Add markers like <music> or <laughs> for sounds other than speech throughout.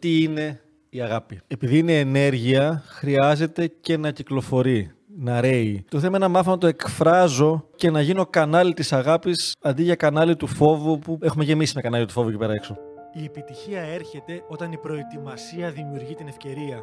τι είναι η αγάπη. Επειδή είναι ενέργεια, χρειάζεται και να κυκλοφορεί, να ρέει. Το θέμα είναι να μάθω να το εκφράζω και να γίνω κανάλι της αγάπης αντί για κανάλι του φόβου που έχουμε γεμίσει με κανάλι του φόβου εκεί πέρα έξω. Η επιτυχία έρχεται όταν η προετοιμασία δημιουργεί την ευκαιρία.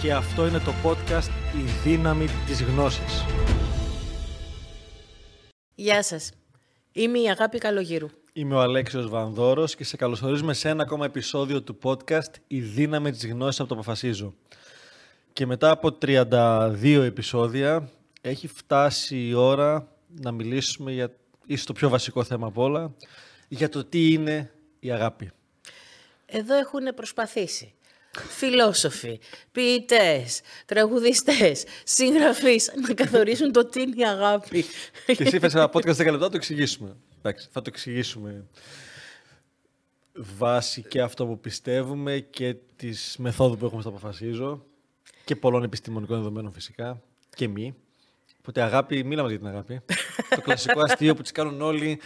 Και αυτό είναι το podcast «Η δύναμη της γνώσης». Γεια σας. Είμαι η αγάπη καλογύρου. Είμαι ο Αλέξιος Βανδόρος και σε καλωσορίζουμε σε ένα ακόμα επεισόδιο του podcast «Η δύναμη της γνώσης από το αποφασίζω». Και μετά από 32 επεισόδια έχει φτάσει η ώρα να μιλήσουμε για ίσως το πιο βασικό θέμα από όλα, για το τι είναι η αγάπη. Εδώ έχουν προσπαθήσει φιλόσοφοι, ποιητές, τραγουδιστές, συγγραφείς να καθορίσουν το τι είναι η αγάπη. Και εσύ φες ένα podcast 10 λεπτά, το εξηγήσουμε. Εντάξει, θα το εξηγήσουμε βάσει και αυτό που πιστεύουμε και τις μεθόδου που έχουμε στο αποφασίζω και πολλών επιστημονικών δεδομένων φυσικά και μη. Οπότε αγάπη, μίλα μας για την αγάπη. το κλασικό αστείο που τις κάνουν όλοι,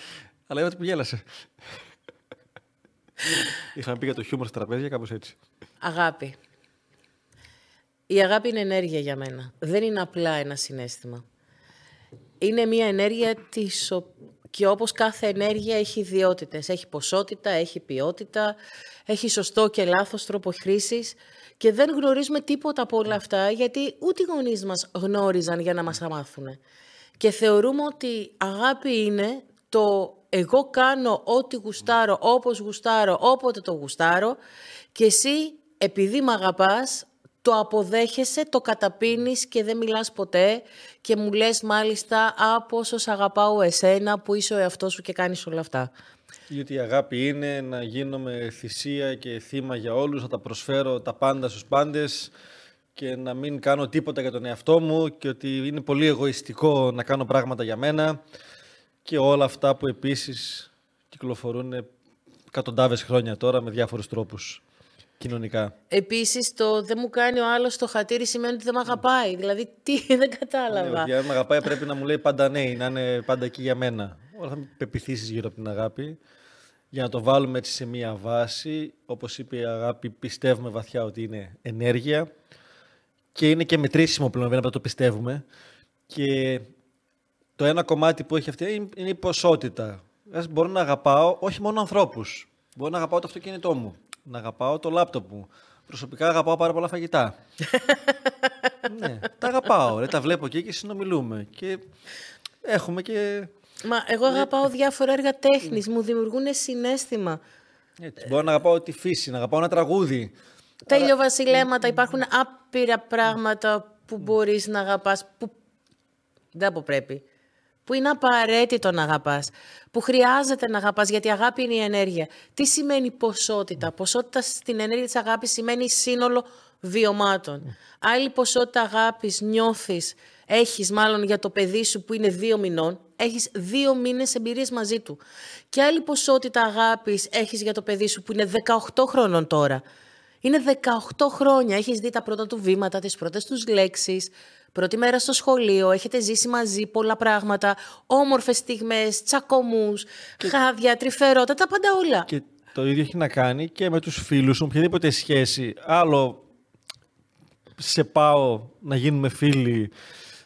αλλά είδατε που γέλασε. Είχαμε πει για το χιούμορ στα τραπέζια, κάπως έτσι. Αγάπη. Η αγάπη είναι ενέργεια για μένα. Δεν είναι απλά ένα συνέστημα. Είναι μια ενέργεια της, ο- και όπως κάθε ενέργεια έχει ιδιότητες. Έχει ποσότητα, έχει ποιότητα, έχει σωστό και λάθος τρόπο χρήσης και δεν γνωρίζουμε τίποτα από όλα αυτά γιατί ούτε οι γονείς μας γνώριζαν για να μας τα μάθουν. Και θεωρούμε ότι αγάπη είναι το εγώ κάνω ό,τι γουστάρω, όπως γουστάρω, όποτε το γουστάρω και εσύ επειδή με αγαπάς το αποδέχεσαι, το καταπίνεις και δεν μιλάς ποτέ και μου λες μάλιστα «Α, πόσο σ' αγαπάω εσένα που είσαι ο εαυτός σου και κάνεις όλα αυτά». Γιατί η αγάπη είναι να γίνομαι θυσία και θύμα για όλους, να τα προσφέρω τα πάντα στους πάντες και να μην κάνω τίποτα για τον εαυτό μου και ότι είναι πολύ εγωιστικό να κάνω πράγματα για μένα και όλα αυτά που επίσης κυκλοφορούν εκατοντάδες χρόνια τώρα με διάφορους τρόπους κοινωνικά. Επίσης το «δεν μου κάνει ο άλλος το χατήρι» σημαίνει ότι δεν με αγαπάει. Δηλαδή τι, <laughs> δεν Ναι, κατάλαβα. ότι αν με αγαπάει πρέπει να μου λέει πάντα ναι, να είναι πάντα εκεί για μένα. Όλα θα με πεπιθήσεις γύρω από την αγάπη. Για να το βάλουμε έτσι σε μία βάση, όπως είπε η αγάπη, πιστεύουμε βαθιά ότι είναι ενέργεια και είναι και μετρήσιμο πλέον, δεν το πιστεύουμε. Και το ένα κομμάτι που έχει αυτή είναι- είναι η ποσότητα. Ας μπορώ να αγαπάω όχι μόνο ανθρώπους. Μπορώ να αγαπάω το αυτοκίνητό μου, να αγαπάω το λάπτοπ μου. Προσωπικά αγαπάω πάρα πολλά φαγητά. <laughs> ναι, τα αγαπάω. Ρε, τα βλέπω εκεί και συνομιλούμε. Και έχουμε και. Μα εγώ αγαπάω διάφορα έργα τέχνης, μου δημιουργούν συνέστημα. Έτσι. Μπορώ να αγαπάω τη φύση, να αγαπάω ένα τραγούδι. Τα ηλιοβασιλέματα, υπάρχουν άπειρα πράγματα που μπορείς να αγαπάς, που δεν πρέπει. Που είναι απαραίτητο να αγαπάς, που χρειάζεται να αγαπάς, γιατί η αγάπη είναι η ενέργεια. Τι σημαίνει ποσότητα; Ποσότητα στην ενέργεια της αγάπης σημαίνει σύνολο βιωμάτων. Άλλη ποσότητα αγάπης νιώθεις, έχεις μάλλον για το παιδί σου που είναι δύο μηνών, έχεις δύο μήνες εμπειρίες μαζί του. Και άλλη ποσότητα αγάπης έχεις για το παιδί σου που είναι 18 χρόνων τώρα. Είναι 18 χρόνια, έχεις δει τα πρώτα του βήματα, τις πρώτες τους λέξεις, πρώτη μέρα στο σχολείο, έχετε ζήσει μαζί πολλά πράγματα, όμορφες στιγμές, τσακωμούς, χάδια, τρυφερότητα, τα πάντα όλα. Και το ίδιο έχει να κάνει και με τους φίλους σου, οποιαδήποτε σχέση. Άλλο σε πάω να γίνουμε φίλοι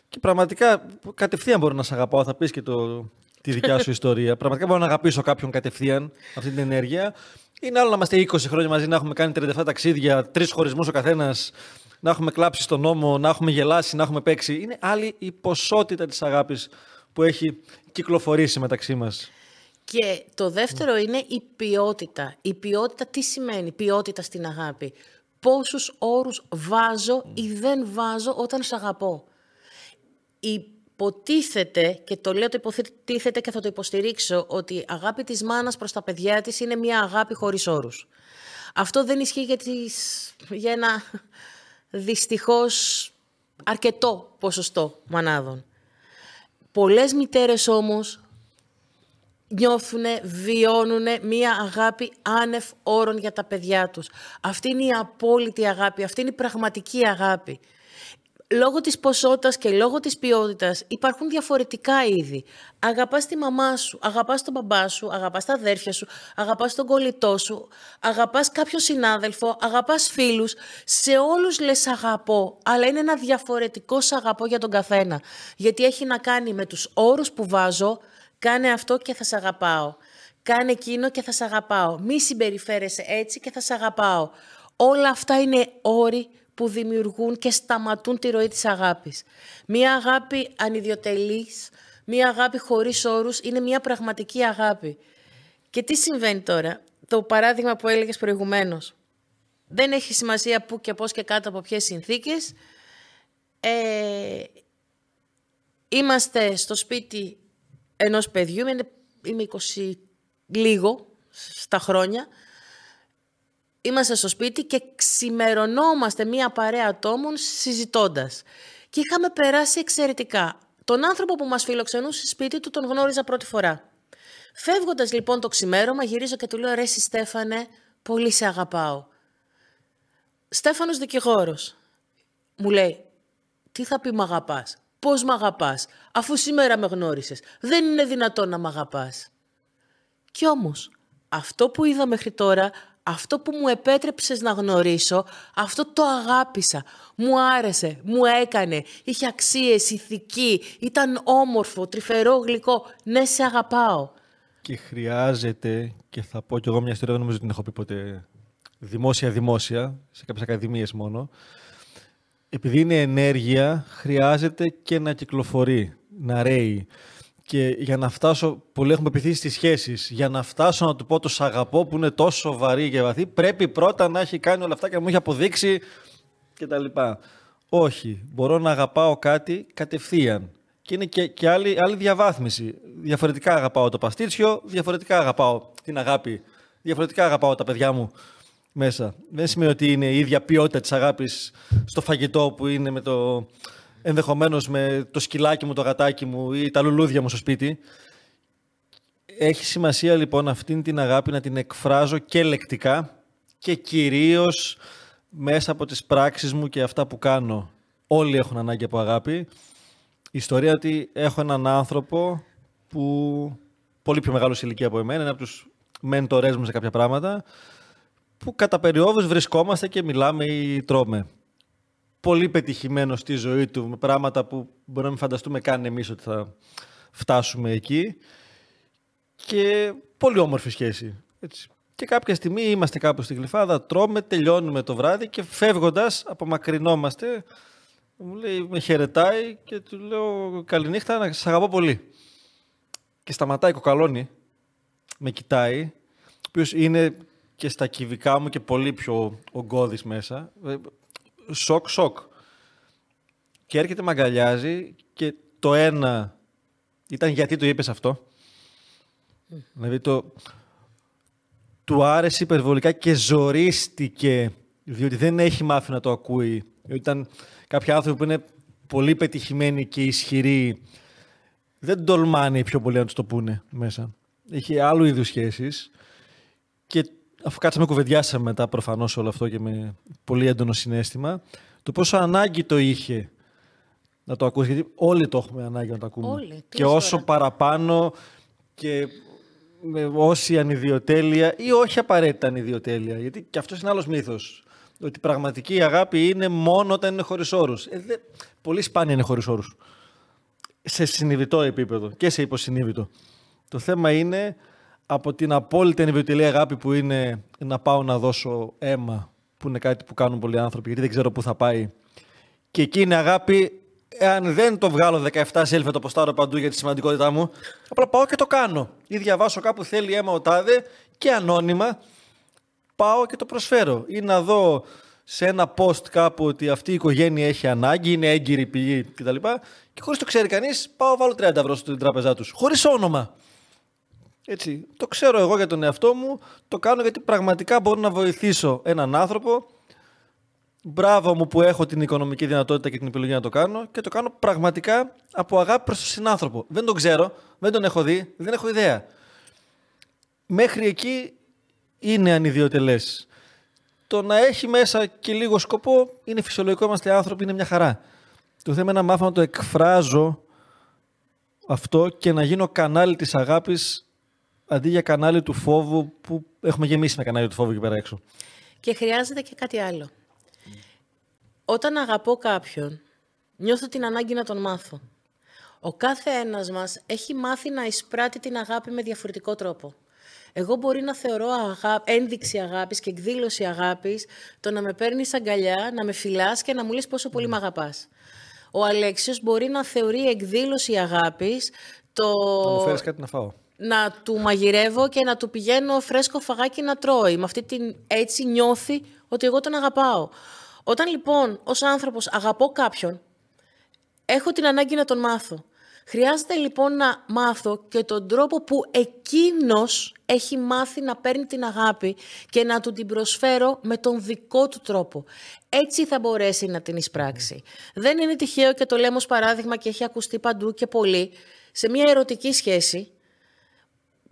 και πραγματικά κατευθείαν μπορώ να σε αγαπάω, θα πεις και το, τη δικιά σου <laughs> ιστορία. Πραγματικά μπορώ να αγαπήσω κάποιον κατευθείαν αυτή την ενέργεια. Είναι άλλο να είμαστε 20 χρόνια μαζί, να έχουμε κάνει 37 ταξίδια, τρεις χωρισμούς ο καθένας, να έχουμε κλάψει στον νόμο, να έχουμε γελάσει, να έχουμε παίξει. Είναι άλλη η ποσότητα της αγάπης που έχει κυκλοφορήσει μεταξύ μας. Και το δεύτερο είναι η ποιότητα. Η ποιότητα τι σημαίνει ποιότητα στην αγάπη; Πόσους όρους βάζω ή δεν βάζω όταν σε αγαπώ; υποτίθεται, και το λέω το υποτίθεται και θα το υποστηρίξω, ότι η αγάπη της μάνας προς τα παιδιά της είναι μια αγάπη χωρίς όρους. Αυτό δεν ισχύει για, τις, για ένα δυστυχώς αρκετό ποσοστό μανάδων. Πολλές μητέρες όμως νιώθουν, βιώνουν μία αγάπη άνευ όρων για τα παιδιά τους. Αυτή είναι η απόλυτη αγάπη, αυτή είναι η πραγματική αγάπη λόγω της ποσότητας και λόγω της ποιότητας υπάρχουν διαφορετικά είδη. Αγαπάς τη μαμά σου, αγαπάς τον μπαμπά σου, αγαπάς τα αδέρφια σου, αγαπάς τον κολλητό σου, αγαπάς κάποιον συνάδελφο, αγαπάς φίλους. Σε όλους λες αγαπώ, αλλά είναι ένα διαφορετικό σ' αγαπώ για τον καθένα. Γιατί έχει να κάνει με τους όρους που βάζω, κάνε αυτό και θα σ' αγαπάω. Κάνε εκείνο και θα σ' αγαπάω. Μη συμπεριφέρεσαι έτσι και θα σ' αγαπάω. Όλα αυτά είναι όροι που δημιουργούν και σταματούν τη ροή της αγάπης. Μία αγάπη ανιδιοτελής, μία αγάπη χωρίς όρους, είναι μία πραγματική αγάπη. Και τι συμβαίνει τώρα, το παράδειγμα που έλεγες προηγουμένως. Δεν έχει σημασία πού και πώς και κάτω από ποιες συνθήκες. Ε, είμαστε στο σπίτι ενός παιδιού, είμαι 20 λίγο στα χρόνια, Είμαστε στο σπίτι και ξημερωνόμαστε μία παρέα ατόμων συζητώντας. Και είχαμε περάσει εξαιρετικά. Τον άνθρωπο που μας φιλοξενούσε σπίτι του τον γνώριζα πρώτη φορά. Φεύγοντας λοιπόν το ξημέρωμα γυρίζω και του λέω «Ρε Στέφανε, πολύ σε αγαπάω». Στέφανος δικηγόρος. Μου λέει «Τι θα πει μ' αγαπάς, πώς μ' αγαπάς, αφού σήμερα με γνώρισες, δεν είναι δυνατόν να μ' αγαπάς». Κι όμως, αυτό που είδα μέχρι τώρα αυτό που μου επέτρεψες να γνωρίσω, αυτό το αγάπησα. Μου άρεσε, μου έκανε, είχε αξίες, ηθική, ήταν όμορφο, τρυφερό, γλυκό. Ναι, σε αγαπάω. Και χρειάζεται, και θα πω κι εγώ μια ιστορία, δεν νομίζω ότι την έχω πει ποτέ δημόσια-δημόσια, σε κάποιες ακαδημίες μόνο, επειδή είναι ενέργεια, χρειάζεται και να κυκλοφορεί, να ρέει. Και για να φτάσω, πολλοί έχουμε πειθεί στις σχέσεις, για να φτάσω να του πω το σ' αγαπώ που είναι τόσο βαρύ και βαθύ, πρέπει πρώτα να έχει κάνει όλα αυτά και να μου έχει αποδείξει κτλ. Όχι, μπορώ να αγαπάω κάτι κατευθείαν. Και είναι και, και άλλη, άλλη διαβάθμιση. Διαφορετικά αγαπάω το παστίτσιο, διαφορετικά αγαπάω την αγάπη, διαφορετικά αγαπάω τα παιδιά μου μέσα. Δεν σημαίνει ότι είναι η ίδια ποιότητα της αγάπης στο φαγητό που είναι με το ενδεχομένως με το σκυλάκι μου, το γατάκι μου ή τα λουλούδια μου στο σπίτι. Έχει σημασία λοιπόν αυτήν την αγάπη να την εκφράζω και λεκτικά και κυρίως μέσα από τις πράξεις μου και αυτά που κάνω. Όλοι έχουν ανάγκη από αγάπη. Η ιστορία ότι έχω έναν άνθρωπο που πολύ πιο μεγάλος ηλικία από εμένα, είναι από τους μέντορές μου σε κάποια πράγματα, που κατά περιόδους βρισκόμαστε και μιλάμε ή τρώμε πολύ πετυχημένος στη ζωή του με πράγματα που μπορεί να μην φανταστούμε καν εμείς ότι θα φτάσουμε εκεί και πολύ όμορφη σχέση. Έτσι. Και κάποια στιγμή είμαστε κάπου στη Γλυφάδα, τρώμε, τελειώνουμε το βράδυ και φεύγοντας απομακρυνόμαστε μου λέει, με χαιρετάει και του λέω καληνύχτα, να σας αγαπώ πολύ. Και σταματάει κοκαλώνει, με κοιτάει, ο οποίος είναι και στα κυβικά μου και πολύ πιο ογκώδης μέσα σοκ, σοκ. Και έρχεται, με αγκαλιάζει και το ένα ήταν γιατί το είπες αυτό; Δηλαδή το... Του άρεσε υπερβολικά και ζορίστηκε, διότι δεν έχει μάθει να το ακούει. Ήταν κάποιοι άνθρωποι που είναι πολύ πετυχημένοι και ισχυροί. Δεν τολμάνε πιο πολύ να τους το πούνε μέσα. Έχει άλλου είδους σχέσεις και αφού κάτσαμε κουβεντιάσαμε μετά προφανώς όλο αυτό και με πολύ έντονο συνέστημα, το πόσο ανάγκη το είχε να το ακούσει, γιατί όλοι το έχουμε ανάγκη να το ακούμε. Όλοι, και όσο παραπάνω και με όση ανιδιοτέλεια ή όχι απαραίτητα ανιδιοτέλεια, γιατί και αυτός είναι άλλος μύθος. Ότι πραγματική αγάπη είναι μόνο όταν είναι χωρίς όρους. Ε, δε, πολύ σπάνια είναι χωρίς όρους. Σε συνειδητό επίπεδο και σε υποσυνείδητο. Το θέμα είναι από την απόλυτη ανεβιωτηλή αγάπη που είναι να πάω να δώσω αίμα, που είναι κάτι που κάνουν πολλοί άνθρωποι, γιατί δεν ξέρω πού θα πάει. Και εκεί είναι αγάπη, εάν δεν το βγάλω 17 selfie το ποστάρω παντού για τη σημαντικότητά μου, απλά πάω και το κάνω. Ή διαβάσω κάπου θέλει αίμα ο τάδε και ανώνυμα πάω και το προσφέρω. Ή να δω σε ένα post κάπου ότι αυτή η οικογένεια έχει ανάγκη, είναι έγκυρη πηγή κτλ. Και χωρίς το ξέρει κανείς, πάω βάλω 30 ευρώ στην τράπεζά τους. Χωρίς όνομα. Έτσι. Το ξέρω εγώ για τον εαυτό μου, το κάνω γιατί πραγματικά μπορώ να βοηθήσω έναν άνθρωπο. Μπράβο μου που έχω την οικονομική δυνατότητα και την επιλογή να το κάνω και το κάνω πραγματικά από αγάπη προς τον συνάνθρωπο. Δεν τον ξέρω, δεν τον έχω δει, δεν έχω ιδέα. Μέχρι εκεί είναι ανιδιοτελές. Το να έχει μέσα και λίγο σκοπό είναι φυσιολογικό, είμαστε άνθρωποι, είναι μια χαρά. Το θέμα είναι να μάθω να το εκφράζω αυτό και να γίνω κανάλι της αγάπης αντί για κανάλι του φόβου που έχουμε γεμίσει με κανάλι του φόβου εκεί πέρα έξω. Και χρειάζεται και κάτι άλλο. Όταν αγαπώ κάποιον, νιώθω την ανάγκη να τον μάθω. Ο κάθε ένας μας έχει μάθει να εισπράττει την αγάπη με διαφορετικό τρόπο. Εγώ μπορεί να θεωρώ αγά... ένδειξη αγάπης και εκδήλωση αγάπης το να με παίρνεις αγκαλιά, να με φυλάς και να μου λες πόσο πολύ mm. με αγαπάς. Ο Αλέξιος μπορεί να θεωρεί εκδήλωση αγάπης το... Να μου φέρεις κάτι να φάω να του μαγειρεύω και να του πηγαίνω φρέσκο φαγάκι να τρώει. Με αυτή την έτσι νιώθει ότι εγώ τον αγαπάω. Όταν λοιπόν ως άνθρωπος αγαπώ κάποιον, έχω την ανάγκη να τον μάθω. Χρειάζεται λοιπόν να μάθω και τον τρόπο που εκείνος έχει μάθει να παίρνει την αγάπη και να του την προσφέρω με τον δικό του τρόπο. Έτσι θα μπορέσει να την εισπράξει. Δεν είναι τυχαίο και το λέμε ως παράδειγμα και έχει ακουστεί παντού και πολύ. Σε μια ερωτική σχέση,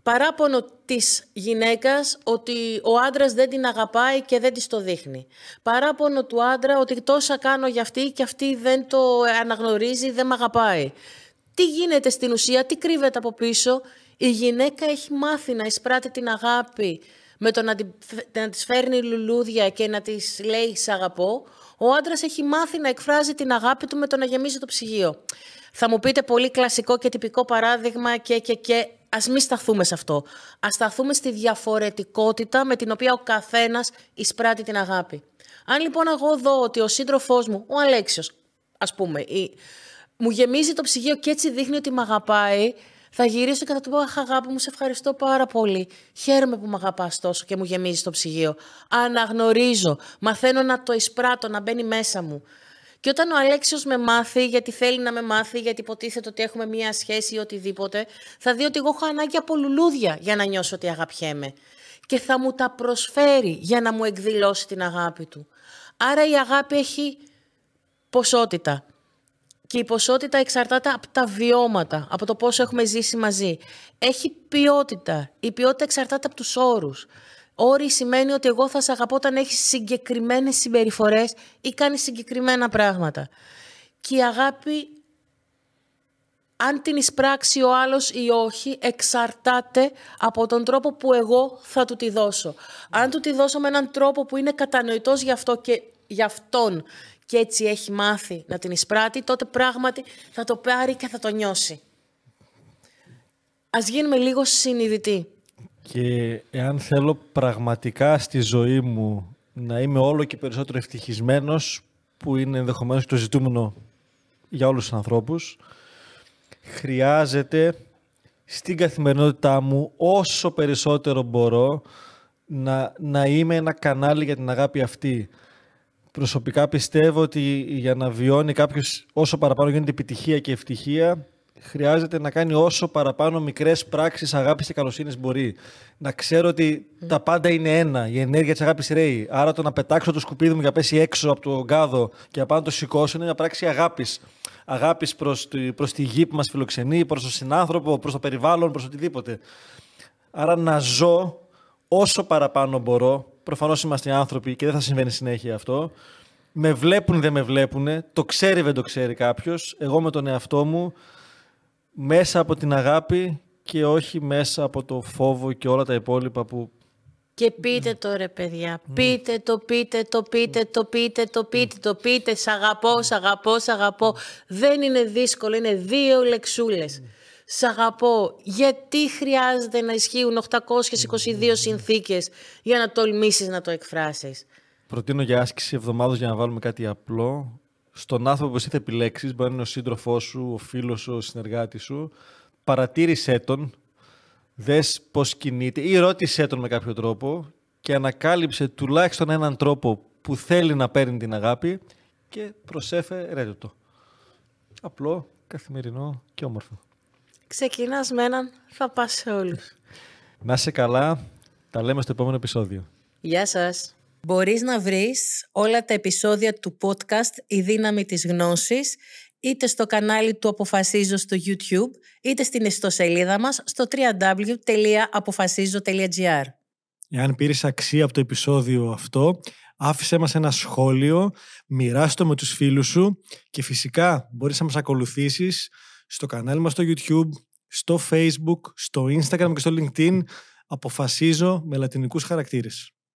παράπονο της γυναίκας ότι ο άντρας δεν την αγαπάει και δεν της το δείχνει. Παράπονο του άντρα ότι τόσα κάνω για αυτή και αυτή δεν το αναγνωρίζει, δεν με αγαπάει. Τι γίνεται στην ουσία, τι κρύβεται από πίσω; Η γυναίκα έχει μάθει να εισπράττει την αγάπη με το να, τη, να της φέρνει λουλούδια και να της λέει «Σ' αγαπώ». Ο άντρας έχει μάθει να εκφράζει την αγάπη του με το να γεμίζει το ψυγείο. Θα μου πείτε πολύ κλασικό και τυπικό παράδειγμα και, και, και ας μην σταθούμε σε αυτό. Ας σταθούμε στη διαφορετικότητα με την οποία ο καθένας εισπράττει την αγάπη. Αν λοιπόν εγώ δω ότι ο σύντροφός μου, ο Αλέξιος, ας πούμε, η, μου γεμίζει το ψυγείο και έτσι δείχνει ότι με αγαπάει, θα γυρίσω και θα του πω Αχ, αγάπη μου, σε ευχαριστώ πάρα πολύ. Χαίρομαι που με αγαπάς τόσο και μου γεμίζει το ψυγείο. Αναγνωρίζω, μαθαίνω να το εισπράττω, να μπαίνει μέσα μου. Και όταν ο Αλέξιος με μάθει, γιατί θέλει να με μάθει, γιατί υποτίθεται ότι έχουμε μία σχέση ή οτιδήποτε, θα δει ότι εγώ έχω ανάγκη από λουλούδια για να νιώσω ότι αγαπιέμαι. Και θα μου τα προσφέρει για να μου εκδηλώσει την αγάπη του. Άρα η αγάπη έχει ποσότητα. Και η ποσότητα εξαρτάται από τα βιώματα, από το πόσο έχουμε ζήσει μαζί. Έχει ποιότητα. Η ποιότητα εξαρτάται από τους όρους. Όρη σημαίνει ότι εγώ θα σε αγαπώ όταν έχεις συγκεκριμένες συμπεριφορές ή κάνεις συγκεκριμένα πράγματα. Και η αγάπη, αν την εισπράξει ο άλλος ή όχι, εξαρτάται από τον τρόπο που εγώ θα του τη δώσω. Αν του τη δώσω με έναν τρόπο που είναι κατανοητός για αυτό και για αυτόν και έτσι έχει μάθει να την εισπράττει, τότε πράγματι θα το πάρει και θα το νιώσει. Ας γίνουμε λίγο συνειδητοί. Και εάν θέλω πραγματικά στη ζωή μου να είμαι όλο και περισσότερο ευτυχισμένος, που είναι ενδεχομένως το ζητούμενο για όλους τους ανθρώπους, χρειάζεται στην καθημερινότητά μου όσο περισσότερο μπορώ να, να είμαι ένα κανάλι για την αγάπη αυτή. Προσωπικά πιστεύω ότι για να βιώνει κάποιος όσο παραπάνω γίνεται επιτυχία και ευτυχία, χρειάζεται να κάνει όσο παραπάνω μικρές πράξεις αγάπης και καλοσύνης μπορεί. Να ξέρω ότι τα πάντα είναι ένα. Η ενέργεια της αγάπης ρέει. Άρα το να πετάξω το σκουπίδι μου για να πέσει έξω από τον κάδο και να πάω να το σηκώσω είναι μια πράξη αγάπης. Αγάπης προς τη, προς τη γη που μας φιλοξενεί, προς τον συνάνθρωπο, προς το περιβάλλον, προς οτιδήποτε. Άρα να ζω όσο παραπάνω μπορώ. Προφανώς είμαστε άνθρωποι και δεν θα συμβαίνει συνέχεια αυτό. Με βλέπουν, δεν με βλέπουν. Το ξέρει, δεν το ξέρει κάποιος. Εγώ με τον εαυτό μου μέσα από την αγάπη και όχι μέσα από το φόβο και όλα τα υπόλοιπα που... Και πείτε το ρε παιδιά, πείτε το, πείτε το, πείτε το, πείτε το, πείτε το, πείτε, σ' αγαπώ, σ' αγαπώ, σ' αγαπώ. Δεν είναι δύσκολο, είναι δύο λεξούλες. Σ' αγαπώ. Γιατί χρειάζεται να ισχύουν 822 συνθήκες για να τολμήσεις να το εκφράσεις; Προτείνω για άσκηση εβδομάδος για να βάλουμε κάτι απλό στον άνθρωπο που εσύ θα επιλέξεις, μπορεί να είναι ο σύντροφός σου, ο φίλος σου, ο συνεργάτης σου, παρατήρησέ τον, δες πώς κινείται ή ρώτησέ τον με κάποιο τρόπο και ανακάλυψε τουλάχιστον έναν τρόπο που θέλει να παίρνει την αγάπη και προσέφερε το. Απλό, καθημερινό και όμορφο. Ξεκινάς με έναν, θα πας σε όλους. Να είσαι καλά, τα λέμε στο επόμενο επεισόδιο. Γεια σας. Μπορείς να βρεις όλα τα επεισόδια του podcast «Η δύναμη της γνώσης» είτε στο κανάλι του Αποφασίζω στο YouTube, είτε στην ιστοσελίδα μας στο www.apofasizo.gr. Εάν πήρες αξία από το επεισόδιο αυτό, άφησέ μας ένα σχόλιο, μοιράστο με τους φίλους σου και φυσικά μπορείς να μας ακολουθήσεις στο κανάλι μας στο YouTube, στο Facebook, στο Instagram και στο LinkedIn. Αποφασίζω με λατινικούς χαρακτήρες.